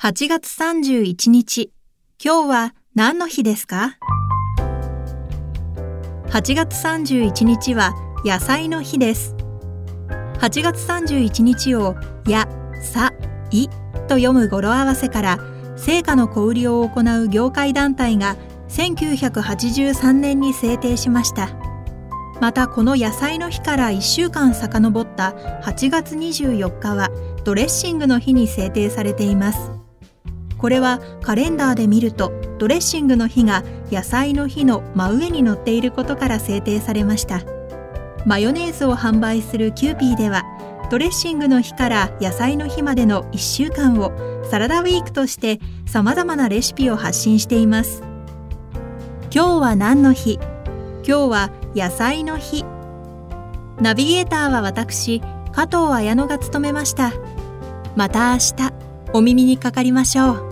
8月31日、今日は何の日ですか ?8 月31日は野菜の日です。8月31日をや、さ、いと読む語呂合わせから成果の小売りを行う業界団体が1983年に制定しました。またこの野菜の日から1週間遡った8月24日はドレッシングの日に制定されています。これはカレンダーで見るとドレッシングの日が野菜の日の真上に載っていることから制定されました。マヨネーズを販売するキューピーではドレッシングの日から野菜の日までの1週間をサラダウィークとして様々なレシピを発信しています。今日は何の日？今日は野菜の日。ナビゲーターは私加藤綾乃が務めました。また明日お耳にかかりましょう。